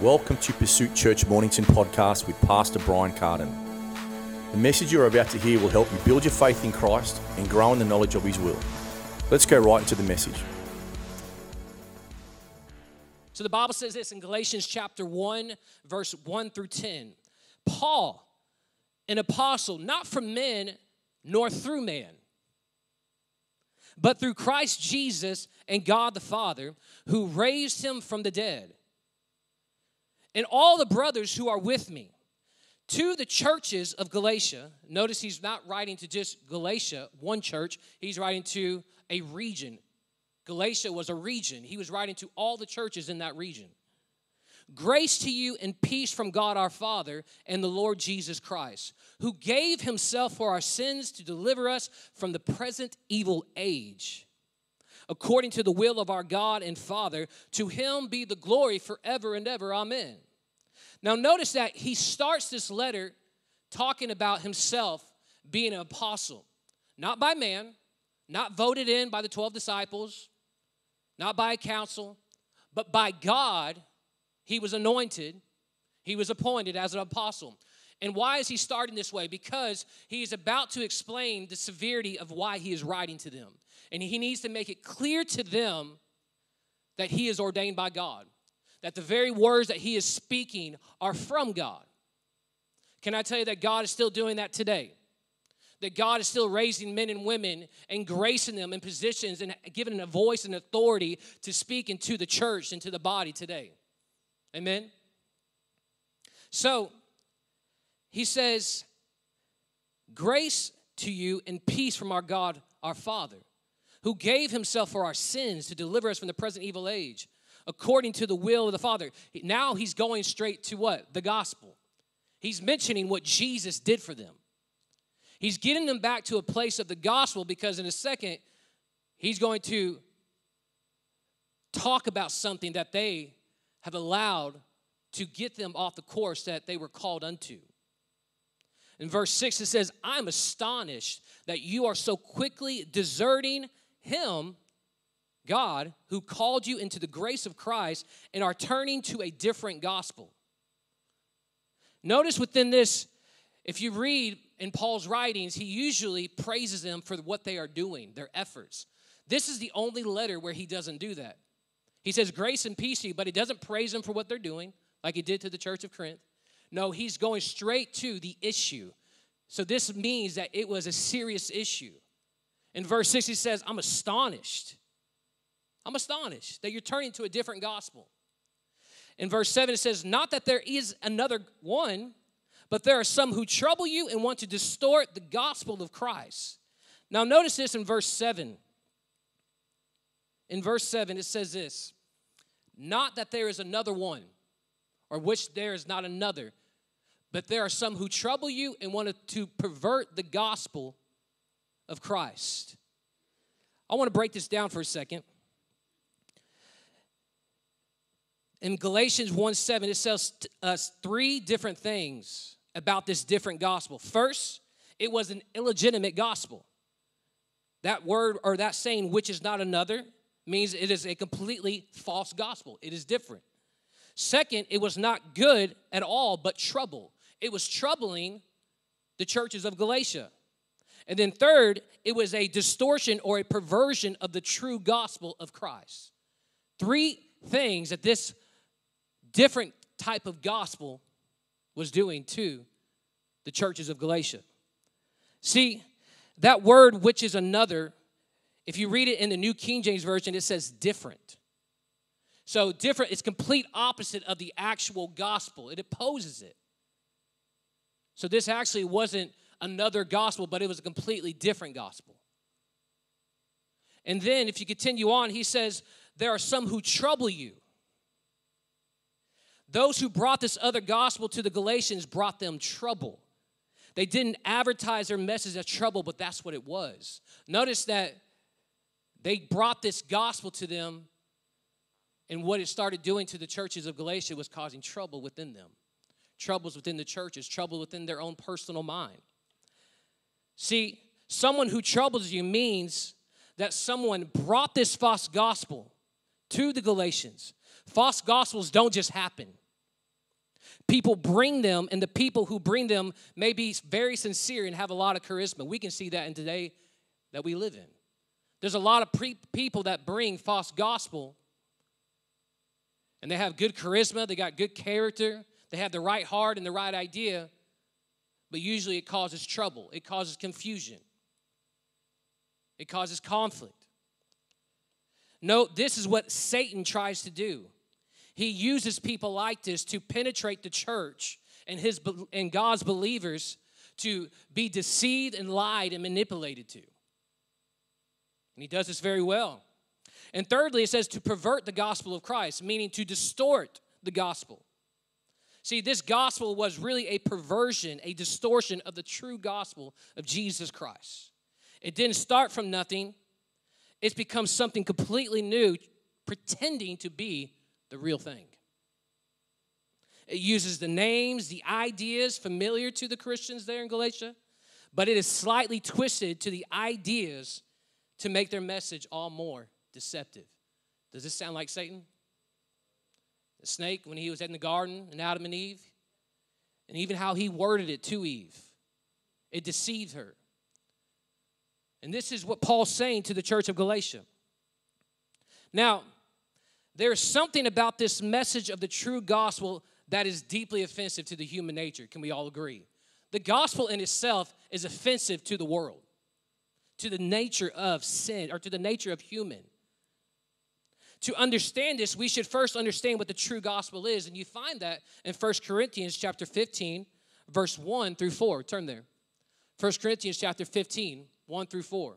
Welcome to Pursuit Church Mornington podcast with Pastor Brian Carden. The message you're about to hear will help you build your faith in Christ and grow in the knowledge of His will. Let's go right into the message. So the Bible says this in Galatians chapter 1, verse 1 through 10. Paul, an apostle, not from men nor through man, but through Christ Jesus and God the Father, who raised him from the dead. And all the brothers who are with me, to the churches of Galatia. Notice he's not writing to just Galatia, one church, he's writing to a region. Galatia was a region. He was writing to all the churches in that region. Grace to you and peace from God our Father and the Lord Jesus Christ, who gave himself for our sins to deliver us from the present evil age. According to the will of our God and Father, to him be the glory forever and ever. Amen. Now, notice that he starts this letter talking about himself being an apostle, not by man, not voted in by the 12 disciples, not by a council, but by God he was anointed, he was appointed as an apostle. And why is he starting this way? Because he is about to explain the severity of why he is writing to them. And he needs to make it clear to them that he is ordained by God, that the very words that he is speaking are from God. Can I tell you that God is still doing that today? That God is still raising men and women and gracing them in positions and giving them a voice and authority to speak into the church and to the body today. Amen? So, he says, Grace to you and peace from our God, our Father, who gave himself for our sins to deliver us from the present evil age, according to the will of the Father. Now he's going straight to what? The gospel. He's mentioning what Jesus did for them. He's getting them back to a place of the gospel because in a second, he's going to talk about something that they have allowed to get them off the course that they were called unto. In verse 6, it says, I'm astonished that you are so quickly deserting him, God, who called you into the grace of Christ, and are turning to a different gospel. Notice within this, if you read in Paul's writings, he usually praises them for what they are doing, their efforts. This is the only letter where he doesn't do that. He says, Grace and peace to you, but he doesn't praise them for what they're doing, like he did to the church of Corinth. No, he's going straight to the issue. So this means that it was a serious issue. In verse 6, he says, I'm astonished. I'm astonished that you're turning to a different gospel. In verse 7, it says, Not that there is another one, but there are some who trouble you and want to distort the gospel of Christ. Now, notice this in verse 7 in verse 7, it says this Not that there is another one, or which there is not another, but there are some who trouble you and want to pervert the gospel of Christ. I want to break this down for a second. In Galatians 1 7, it says us three different things about this different gospel. First, it was an illegitimate gospel. That word or that saying, which is not another, means it is a completely false gospel. It is different. Second, it was not good at all, but trouble. It was troubling the churches of Galatia. And then third, it was a distortion or a perversion of the true gospel of Christ. Three things that this different type of gospel was doing to the churches of Galatia. See, that word, which is another, if you read it in the New King James Version, it says different. So, different, it's complete opposite of the actual gospel, it opposes it. So, this actually wasn't another gospel, but it was a completely different gospel. And then, if you continue on, he says, There are some who trouble you. Those who brought this other gospel to the Galatians brought them trouble. They didn't advertise their message as trouble, but that's what it was. Notice that they brought this gospel to them, and what it started doing to the churches of Galatia was causing trouble within them troubles within the churches, trouble within their own personal mind. See, someone who troubles you means that someone brought this false gospel to the Galatians. False gospels don't just happen. People bring them, and the people who bring them may be very sincere and have a lot of charisma. We can see that in today that we live in. There's a lot of pre- people that bring false gospel, and they have good charisma, they got good character, they have the right heart and the right idea, but usually it causes trouble, it causes confusion, it causes conflict. Note, this is what Satan tries to do. He uses people like this to penetrate the church and his and God's believers to be deceived and lied and manipulated to. And he does this very well. And thirdly, it says to pervert the gospel of Christ, meaning to distort the gospel. See, this gospel was really a perversion, a distortion of the true gospel of Jesus Christ. It didn't start from nothing, it's become something completely new, pretending to be the real thing. It uses the names, the ideas familiar to the Christians there in Galatia, but it is slightly twisted to the ideas to make their message all more deceptive. Does this sound like Satan? The snake, when he was in the garden and Adam and Eve, and even how he worded it to Eve, it deceived her. And this is what Paul's saying to the church of Galatia. Now, there's something about this message of the true gospel that is deeply offensive to the human nature. Can we all agree? The gospel in itself is offensive to the world, to the nature of sin, or to the nature of human. To understand this, we should first understand what the true gospel is, and you find that in 1 Corinthians chapter 15, verse 1 through 4. Turn there. 1 Corinthians chapter 15, 1 through 4.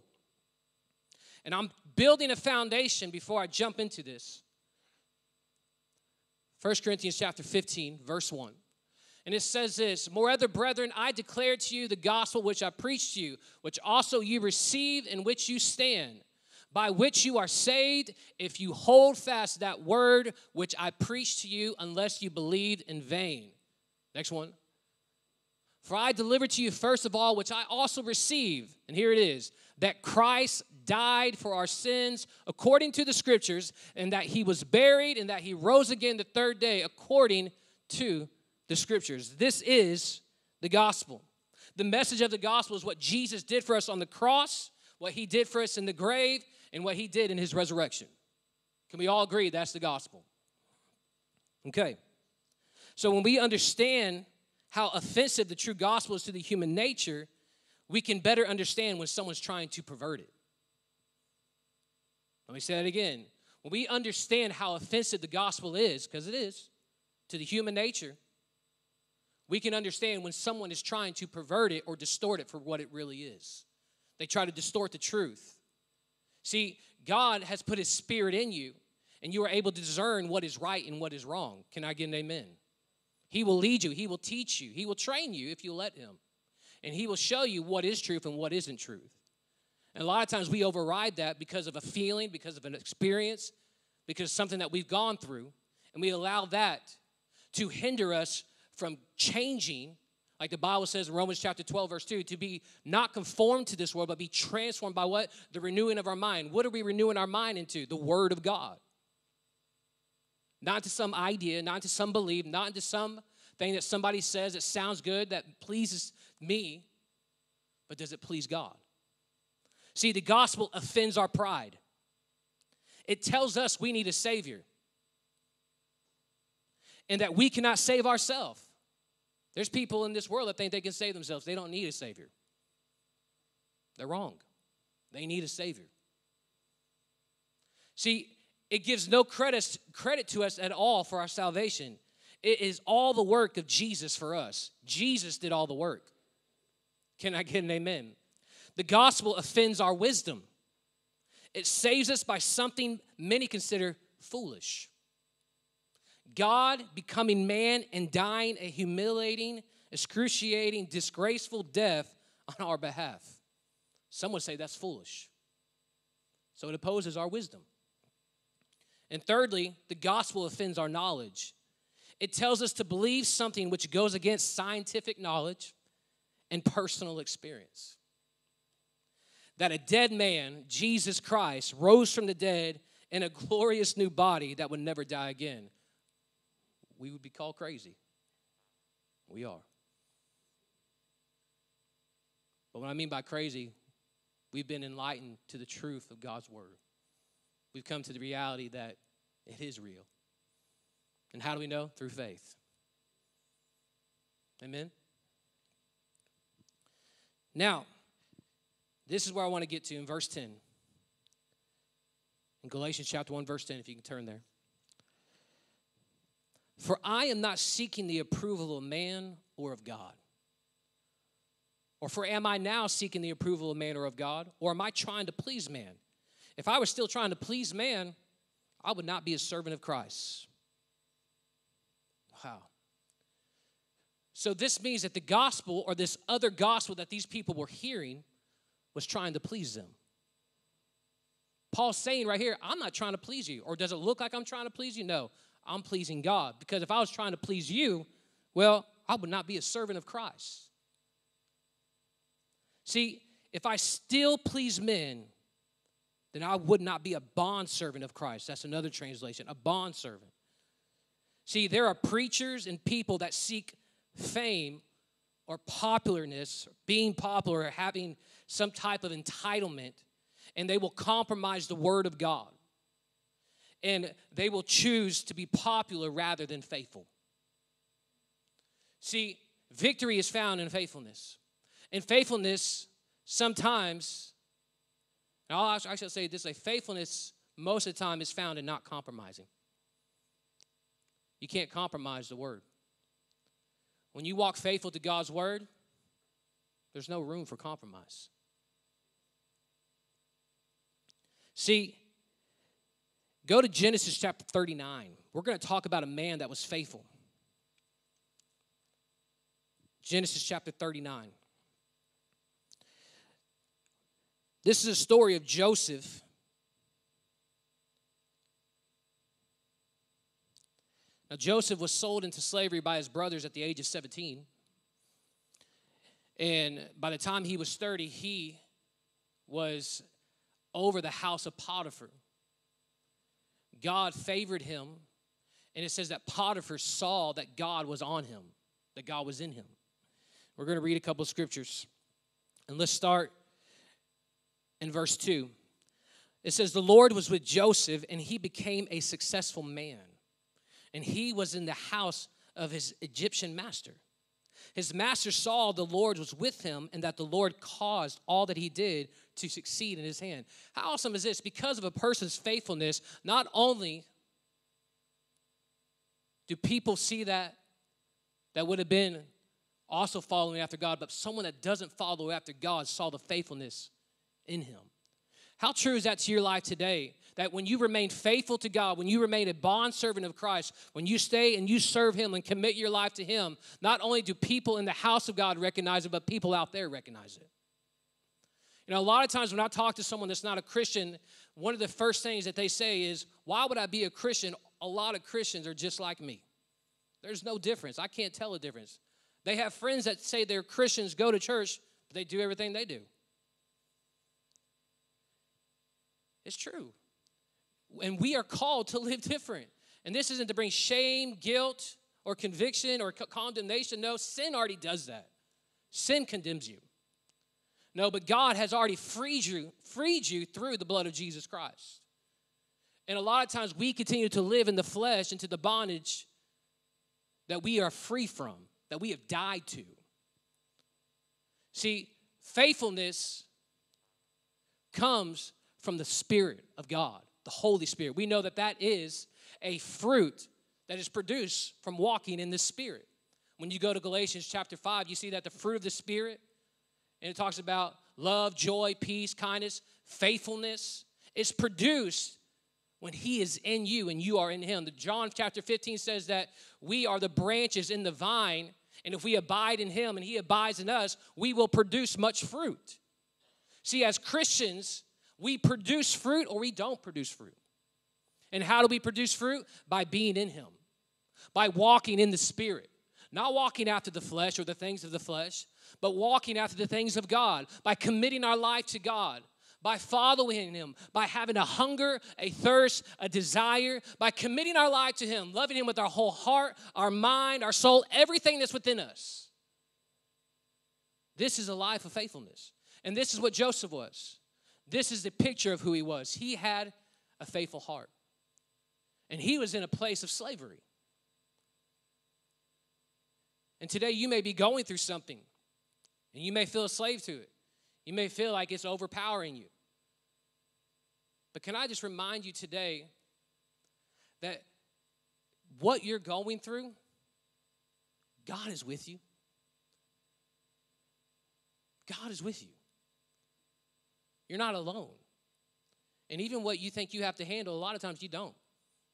And I'm building a foundation before I jump into this. 1 Corinthians chapter 15, verse 1. And it says this Moreover, brethren, I declare to you the gospel which I preached to you, which also you received, in which you stand, by which you are saved, if you hold fast that word which I preached to you, unless you believed in vain. Next one. For I delivered to you first of all, which I also received, and here it is, that Christ died for our sins according to the scriptures, and that he was buried, and that he rose again the third day according to the scriptures. This is the gospel. The message of the gospel is what Jesus did for us on the cross, what he did for us in the grave, and what he did in his resurrection. Can we all agree that's the gospel? Okay. So when we understand how offensive the true gospel is to the human nature, we can better understand when someone's trying to pervert it. Let me say that again. When we understand how offensive the gospel is, because it is, to the human nature, we can understand when someone is trying to pervert it or distort it for what it really is. They try to distort the truth. See, God has put His Spirit in you, and you are able to discern what is right and what is wrong. Can I get an amen? He will lead you, He will teach you, He will train you if you let Him. And He will show you what is truth and what isn't truth. And a lot of times we override that because of a feeling, because of an experience, because something that we've gone through, and we allow that to hinder us from changing, like the Bible says in Romans chapter 12, verse 2, to be not conformed to this world, but be transformed by what? The renewing of our mind. What are we renewing our mind into? The Word of God. Not to some idea, not to some belief, not into some thing that somebody says that sounds good, that pleases me, but does it please God? See, the gospel offends our pride. It tells us we need a Savior and that we cannot save ourselves. There's people in this world that think they can save themselves. They don't need a Savior. They're wrong. They need a Savior. See, it gives no credit, credit to us at all for our salvation. It is all the work of Jesus for us. Jesus did all the work. Can I get an amen? The gospel offends our wisdom. It saves us by something many consider foolish. God becoming man and dying a humiliating, excruciating, disgraceful death on our behalf. Some would say that's foolish. So it opposes our wisdom. And thirdly, the gospel offends our knowledge. It tells us to believe something which goes against scientific knowledge and personal experience that a dead man, Jesus Christ, rose from the dead in a glorious new body that would never die again, we would be called crazy. We are. But what I mean by crazy, we've been enlightened to the truth of God's word. We've come to the reality that it is real. And how do we know? Through faith. Amen? Now, this is where I want to get to in verse 10. In Galatians chapter 1, verse 10, if you can turn there. For I am not seeking the approval of man or of God. Or for am I now seeking the approval of man or of God? Or am I trying to please man? If I was still trying to please man, I would not be a servant of Christ. Wow. So this means that the gospel or this other gospel that these people were hearing was trying to please them. Paul's saying right here, I'm not trying to please you. Or does it look like I'm trying to please you? No, I'm pleasing God. Because if I was trying to please you, well, I would not be a servant of Christ. See, if I still please men, then I would not be a bondservant of Christ. That's another translation, a bondservant. See, there are preachers and people that seek fame or popularness, being popular, or having some type of entitlement, and they will compromise the word of God. And they will choose to be popular rather than faithful. See, victory is found in faithfulness. And faithfulness sometimes, and I'll actually say this way faithfulness most of the time is found in not compromising. You can't compromise the word. When you walk faithful to God's word, there's no room for compromise. See, go to Genesis chapter 39. We're going to talk about a man that was faithful. Genesis chapter 39. This is a story of Joseph. Now, Joseph was sold into slavery by his brothers at the age of 17. And by the time he was 30, he was over the house of Potiphar. God favored him, and it says that Potiphar saw that God was on him, that God was in him. We're going to read a couple of scriptures. And let's start in verse 2. It says, The Lord was with Joseph, and he became a successful man. And he was in the house of his Egyptian master. His master saw the Lord was with him, and that the Lord caused all that he did to succeed in his hand. How awesome is this? Because of a person's faithfulness, not only do people see that that would have been also following after God, but someone that doesn't follow after God saw the faithfulness in Him. How true is that to your life today? That when you remain faithful to God, when you remain a bondservant of Christ, when you stay and you serve Him and commit your life to Him, not only do people in the house of God recognize it, but people out there recognize it. You know, a lot of times when I talk to someone that's not a Christian, one of the first things that they say is, Why would I be a Christian? A lot of Christians are just like me. There's no difference. I can't tell a difference. They have friends that say they're Christians, go to church, but they do everything they do. It's true. And we are called to live different. And this isn't to bring shame, guilt, or conviction or condemnation. No, sin already does that. Sin condemns you. No, but God has already freed you, freed you through the blood of Jesus Christ. And a lot of times we continue to live in the flesh into the bondage that we are free from, that we have died to. See, faithfulness comes from the Spirit of God, the Holy Spirit. We know that that is a fruit that is produced from walking in the Spirit. When you go to Galatians chapter 5, you see that the fruit of the Spirit, and it talks about love, joy, peace, kindness, faithfulness, is produced when He is in you and you are in Him. The John chapter 15 says that we are the branches in the vine, and if we abide in Him and He abides in us, we will produce much fruit. See, as Christians, we produce fruit or we don't produce fruit. And how do we produce fruit? By being in Him, by walking in the Spirit. Not walking after the flesh or the things of the flesh, but walking after the things of God, by committing our life to God, by following Him, by having a hunger, a thirst, a desire, by committing our life to Him, loving Him with our whole heart, our mind, our soul, everything that's within us. This is a life of faithfulness. And this is what Joseph was. This is the picture of who he was. He had a faithful heart. And he was in a place of slavery. And today you may be going through something and you may feel a slave to it. You may feel like it's overpowering you. But can I just remind you today that what you're going through, God is with you. God is with you. You're not alone. And even what you think you have to handle, a lot of times you don't.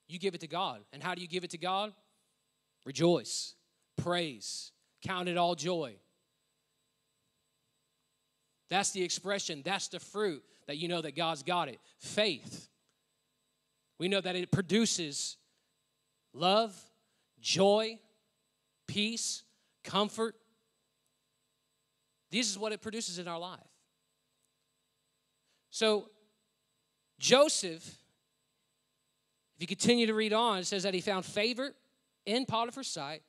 You give it to God. And how do you give it to God? Rejoice, praise, count it all joy. That's the expression, that's the fruit that you know that God's got it. Faith. We know that it produces love, joy, peace, comfort. This is what it produces in our life. So, Joseph, if you continue to read on, it says that he found favor in Potiphar's sight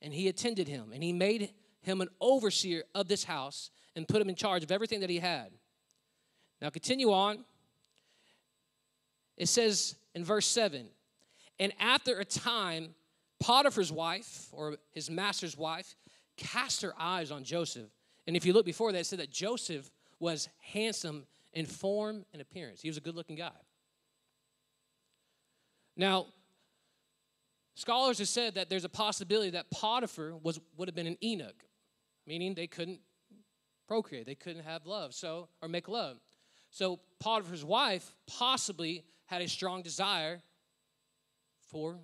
and he attended him and he made him an overseer of this house and put him in charge of everything that he had. Now, continue on. It says in verse 7 And after a time, Potiphar's wife, or his master's wife, cast her eyes on Joseph. And if you look before that, it said that Joseph was handsome in form and appearance. He was a good looking guy. Now, scholars have said that there's a possibility that Potiphar was, would have been an eunuch, meaning they couldn't procreate, they couldn't have love, so or make love. So Potiphar's wife possibly had a strong desire for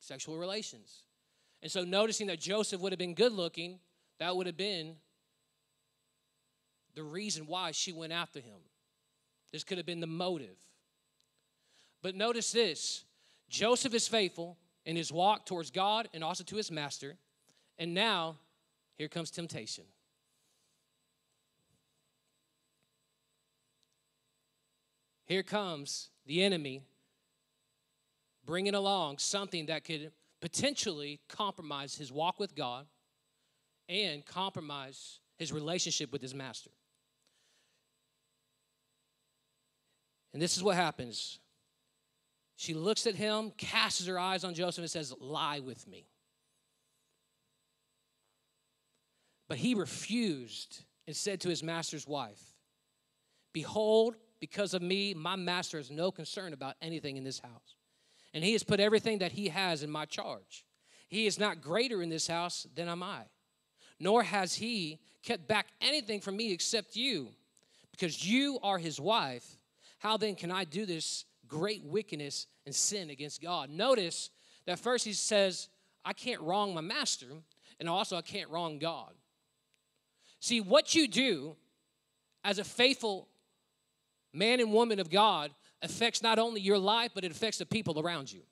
sexual relations. And so noticing that Joseph would have been good looking, that would have been the reason why she went after him. This could have been the motive. But notice this Joseph is faithful in his walk towards God and also to his master. And now, here comes temptation. Here comes the enemy bringing along something that could potentially compromise his walk with God and compromise his relationship with his master. And this is what happens. She looks at him, casts her eyes on Joseph, and says, Lie with me. But he refused and said to his master's wife, Behold, because of me, my master has no concern about anything in this house. And he has put everything that he has in my charge. He is not greater in this house than am I, nor has he kept back anything from me except you, because you are his wife how then can I do this great wickedness and sin against God? Notice that first he says, I can't wrong my master, and also I can't wrong God. See, what you do as a faithful man and woman of God affects not only your life, but it affects the people around you.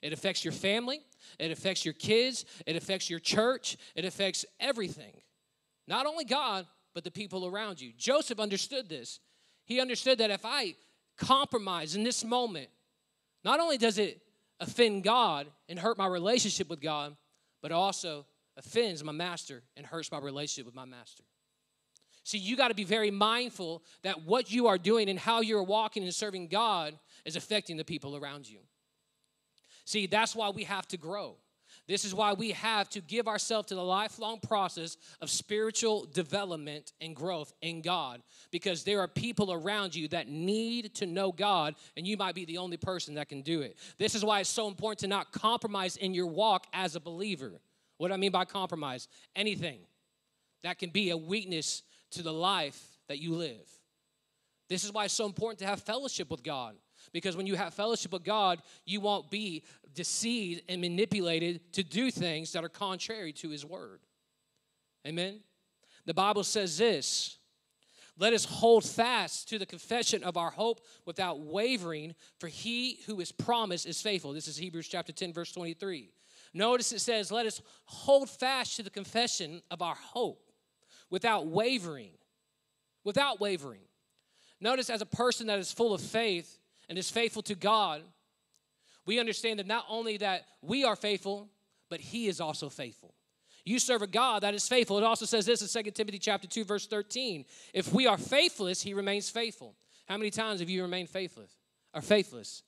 It affects your family, it affects your kids, it affects your church, it affects everything. Not only God, but the people around you. Joseph understood this. He understood that if I compromise in this moment, not only does it offend God and hurt my relationship with God, but also offends my master and hurts my relationship with my master. See, you got to be very mindful that what you are doing and how you're walking and serving God is affecting the people around you. See, that's why we have to grow. This is why we have to give ourselves to the lifelong process of spiritual development and growth in God because there are people around you that need to know God, and you might be the only person that can do it. This is why it's so important to not compromise in your walk as a believer. What do I mean by compromise? Anything that can be a weakness to the life that you live. This is why it's so important to have fellowship with God. Because when you have fellowship with God, you won't be deceived and manipulated to do things that are contrary to His word. Amen? The Bible says this Let us hold fast to the confession of our hope without wavering, for he who is promised is faithful. This is Hebrews chapter 10, verse 23. Notice it says, Let us hold fast to the confession of our hope without wavering. Without wavering. Notice, as a person that is full of faith and is faithful to God, we understand that not only that we are faithful, but He is also faithful. You serve a God that is faithful. It also says this in 2 Timothy chapter 2, verse 13. If we are faithless, he remains faithful. How many times have you remained faithless or faithless?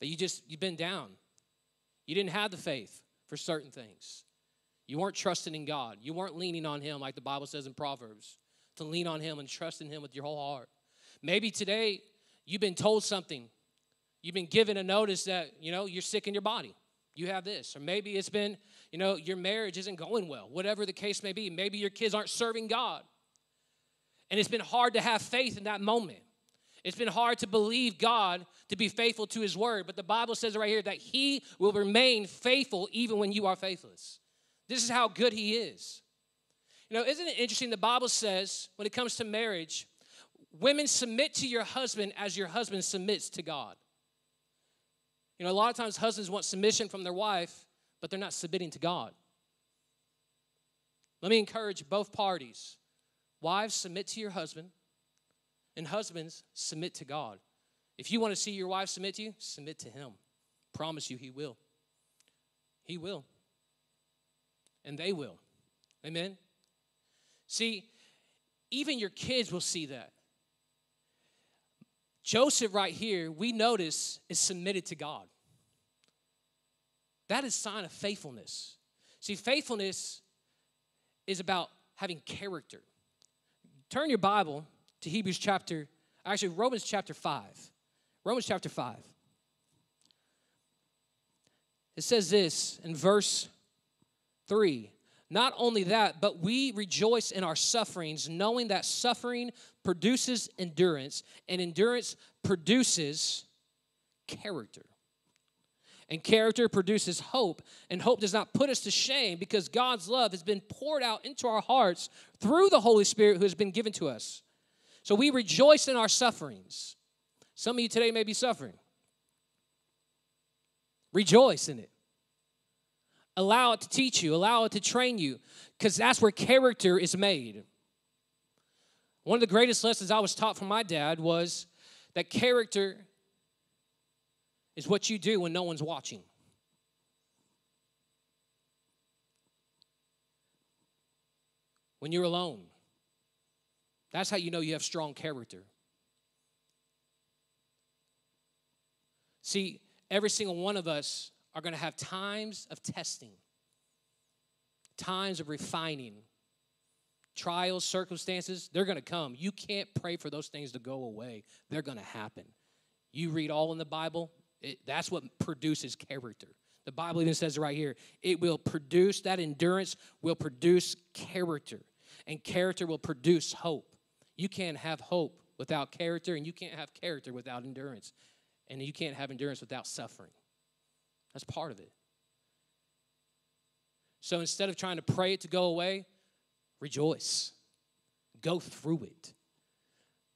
That you just you've been down. You didn't have the faith for certain things. You weren't trusting in God. You weren't leaning on him like the Bible says in Proverbs, to lean on him and trust in him with your whole heart. Maybe today you've been told something. You've been given a notice that, you know, you're sick in your body you have this. Or maybe it's been, you know, your marriage isn't going well, whatever the case may be. Maybe your kids aren't serving God. And it's been hard to have faith in that moment. It's been hard to believe God to be faithful to his word. But the Bible says right here that he will remain faithful even when you are faithless. This is how good he is. You know, isn't it interesting? The Bible says when it comes to marriage, women submit to your husband as your husband submits to God. You know, a lot of times husbands want submission from their wife, but they're not submitting to God. Let me encourage both parties. Wives, submit to your husband, and husbands, submit to God. If you want to see your wife submit to you, submit to him. Promise you, he will. He will. And they will. Amen? See, even your kids will see that. Joseph, right here, we notice is submitted to God. That is sign of faithfulness. See, faithfulness is about having character. Turn your Bible to Hebrews chapter, actually, Romans chapter 5. Romans chapter 5. It says this in verse 3 not only that, but we rejoice in our sufferings, knowing that suffering produces endurance, and endurance produces character. And character produces hope, and hope does not put us to shame because God's love has been poured out into our hearts through the Holy Spirit who has been given to us. So we rejoice in our sufferings. Some of you today may be suffering. Rejoice in it. Allow it to teach you, allow it to train you, because that's where character is made. One of the greatest lessons I was taught from my dad was that character is what you do when no one's watching. When you're alone. That's how you know you have strong character. See, every single one of us are going to have times of testing, times of refining, trials, circumstances. They're going to come. You can't pray for those things to go away, they're going to happen. You read all in the Bible, it, that's what produces character. The Bible even says right here, it will produce, that endurance will produce character, and character will produce hope. You can't have hope without character, and you can't have character without endurance, and you can't have endurance without suffering. That's part of it. So instead of trying to pray it to go away, rejoice. Go through it.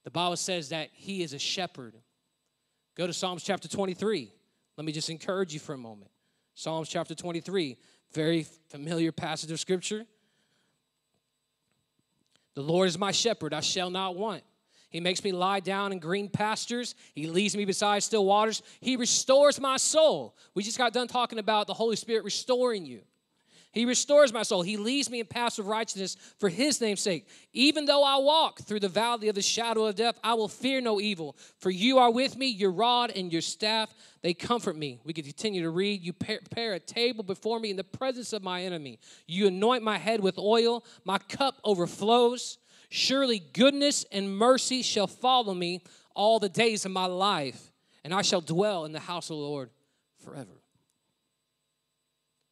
The Bible says that He is a shepherd. Go to Psalms chapter 23. Let me just encourage you for a moment. Psalms chapter 23, very familiar passage of Scripture. The Lord is my shepherd, I shall not want. He makes me lie down in green pastures. He leads me beside still waters. He restores my soul. We just got done talking about the Holy Spirit restoring you. He restores my soul. He leads me in paths of righteousness for his name's sake. Even though I walk through the valley of the shadow of death, I will fear no evil. For you are with me, your rod and your staff, they comfort me. We can continue to read. You prepare a table before me in the presence of my enemy. You anoint my head with oil, my cup overflows. Surely goodness and mercy shall follow me all the days of my life, and I shall dwell in the house of the Lord forever.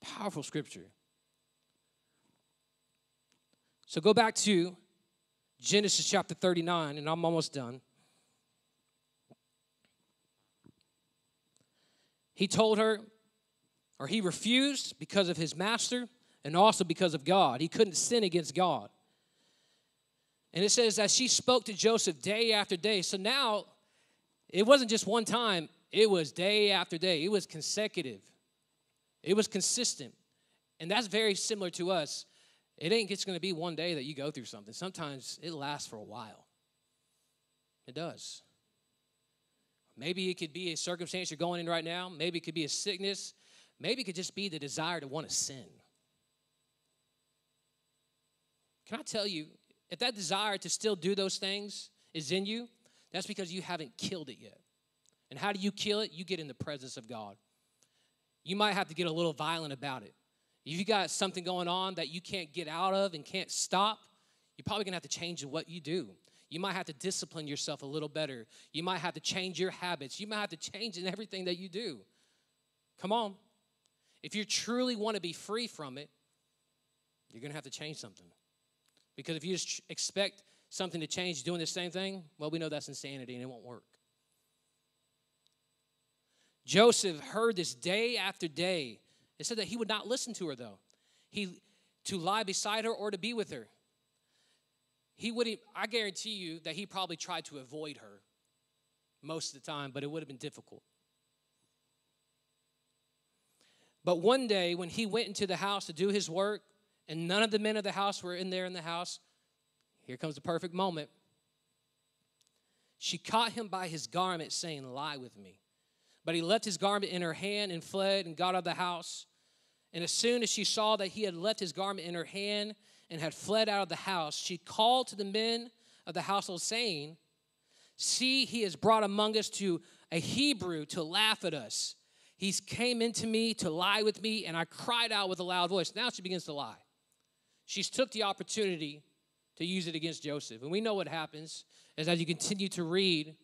Powerful scripture. So go back to Genesis chapter 39, and I'm almost done. He told her, or he refused because of his master and also because of God. He couldn't sin against God. And it says that she spoke to Joseph day after day. So now it wasn't just one time, it was day after day. It was consecutive, it was consistent. And that's very similar to us. It ain't just going to be one day that you go through something. Sometimes it lasts for a while. It does. Maybe it could be a circumstance you're going in right now. Maybe it could be a sickness. Maybe it could just be the desire to want to sin. Can I tell you, if that desire to still do those things is in you, that's because you haven't killed it yet. And how do you kill it? You get in the presence of God. You might have to get a little violent about it. If you got something going on that you can't get out of and can't stop, you're probably gonna have to change what you do. You might have to discipline yourself a little better. You might have to change your habits. You might have to change in everything that you do. Come on. If you truly want to be free from it, you're to have to change something. Because if you just expect something to change doing the same thing, well, we know that's insanity and it won't work. Joseph heard this day after day. It said that he would not listen to her, though. He to lie beside her or to be with her he would I guarantee you that he probably tried to avoid her most of the time, but it would have been difficult. But one day when he went into the house to do his work, and none of the men of the house were in there in the house, here comes the perfect moment. She caught him by his garment, saying, Lie with me. But he left his garment in her hand and fled and got out of the house. And as soon as she saw that he had left his garment in her hand and had fled out of the house, she called to the men of the household, saying, See, he has brought among us to a Hebrew to laugh at us. He's came into me to lie with me, and I cried out with a loud voice. Now she begins to lie. She's took the opportunity to use it against Joseph. And we know what happens is as you continue to read,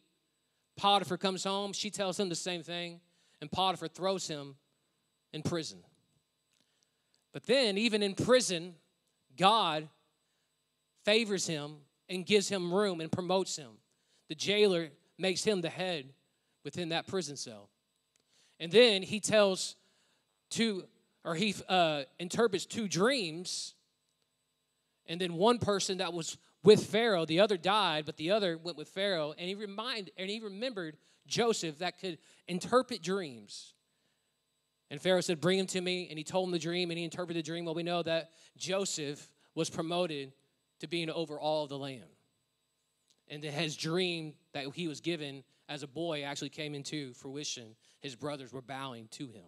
Potiphar comes home, she tells him the same thing, and Potiphar throws him in prison. But then, even in prison, God favors him and gives him room and promotes him. The jailer makes him the head within that prison cell. And then he tells two, or he uh, interprets two dreams. And then one person that was with Pharaoh, the other died, but the other went with Pharaoh. And he reminded, and he remembered Joseph that could interpret dreams. And Pharaoh said, Bring him to me. And he told him the dream, and he interpreted the dream. Well, we know that Joseph was promoted to being over all of the land. And that his dream that he was given as a boy actually came into fruition. His brothers were bowing to him.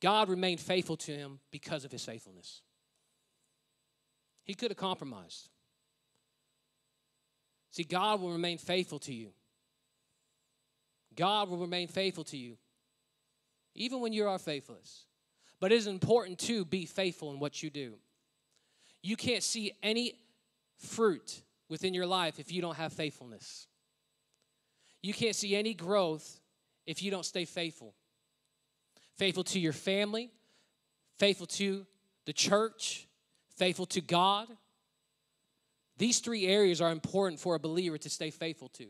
God remained faithful to him because of his faithfulness. He could have compromised. See, God will remain faithful to you. God will remain faithful to you, even when you are faithless. But it is important to be faithful in what you do. You can't see any fruit within your life if you don't have faithfulness. You can't see any growth if you don't stay faithful. Faithful to your family, faithful to the church, faithful to God. These three areas are important for a believer to stay faithful to.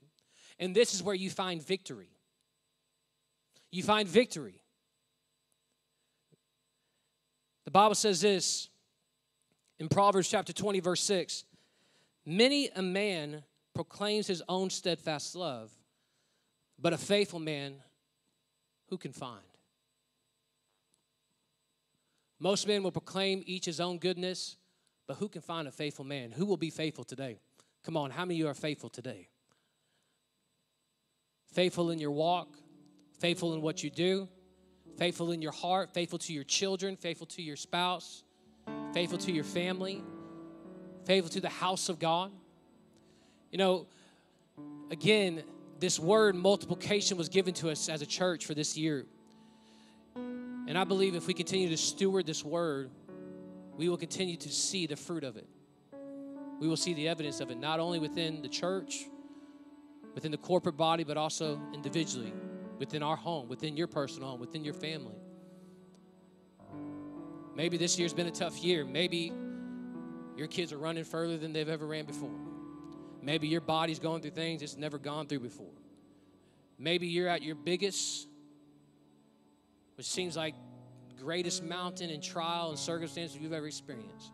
And this is where you find victory. You find victory. The Bible says this in Proverbs chapter 20, verse 6 Many a man proclaims his own steadfast love, but a faithful man who can find? Most men will proclaim each his own goodness, but who can find a faithful man? Who will be faithful today? Come on, how many of you are faithful today? Faithful in your walk, faithful in what you do, faithful in your heart, faithful to your children, faithful to your spouse, faithful to your family, faithful to the house of God. You know, again, this word multiplication was given to us as a church for this year. And I believe if we continue to steward this word, we will continue to see the fruit of it. We will see the evidence of it, not only within the church, within the corporate body, but also individually, within our home, within your personal home, within your family. Maybe this year's been a tough year. Maybe your kids are running further than they've ever ran before. Maybe your body's going through things it's never gone through before. Maybe you're at your biggest, which seems like greatest mountain and trial and circumstances you've ever experienced.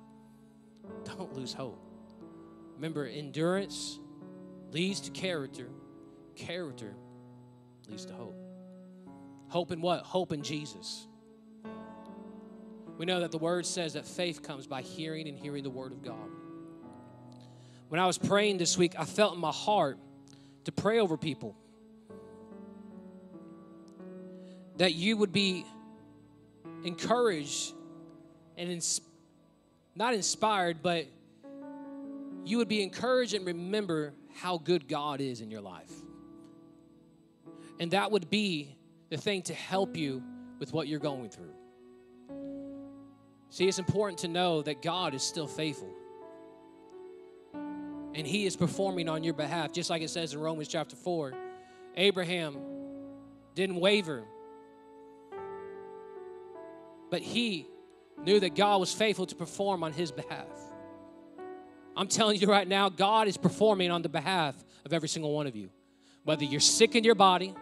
Don't lose hope. Remember, endurance leads to character. Character leads to hope. Hope in what? Hope in Jesus. We know that the word says that faith comes by hearing and hearing the word of God. When I was praying this week, I felt in my heart to pray over people. That you would be encouraged and ins- not inspired, but you would be encouraged and remember how good God is in your life. And that would be the thing to help you with what you're going through. See, it's important to know that God is still faithful. And He is performing on your behalf, just like it says in Romans chapter 4. Abraham didn't waver, but he knew that God was faithful to perform on his behalf. I'm telling you right now, God is performing on the behalf of every single one of you. Whether you're sick in your body,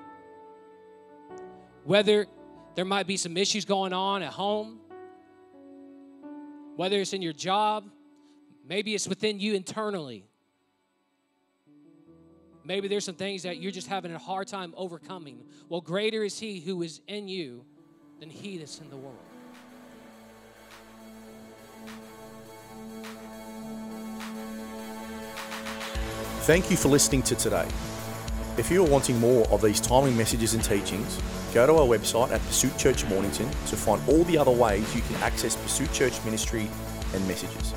whether there might be some issues going on at home, whether it's in your job, maybe it's within you internally. Maybe there's some things that you're just having a hard time overcoming. Well, greater is He who is in you than He that's in the world. Thank you for listening to today. If you are wanting more of these timely messages and teachings, go to our website at Pursuit Church Mornington to find all the other ways you can access Pursuit Church ministry and messages.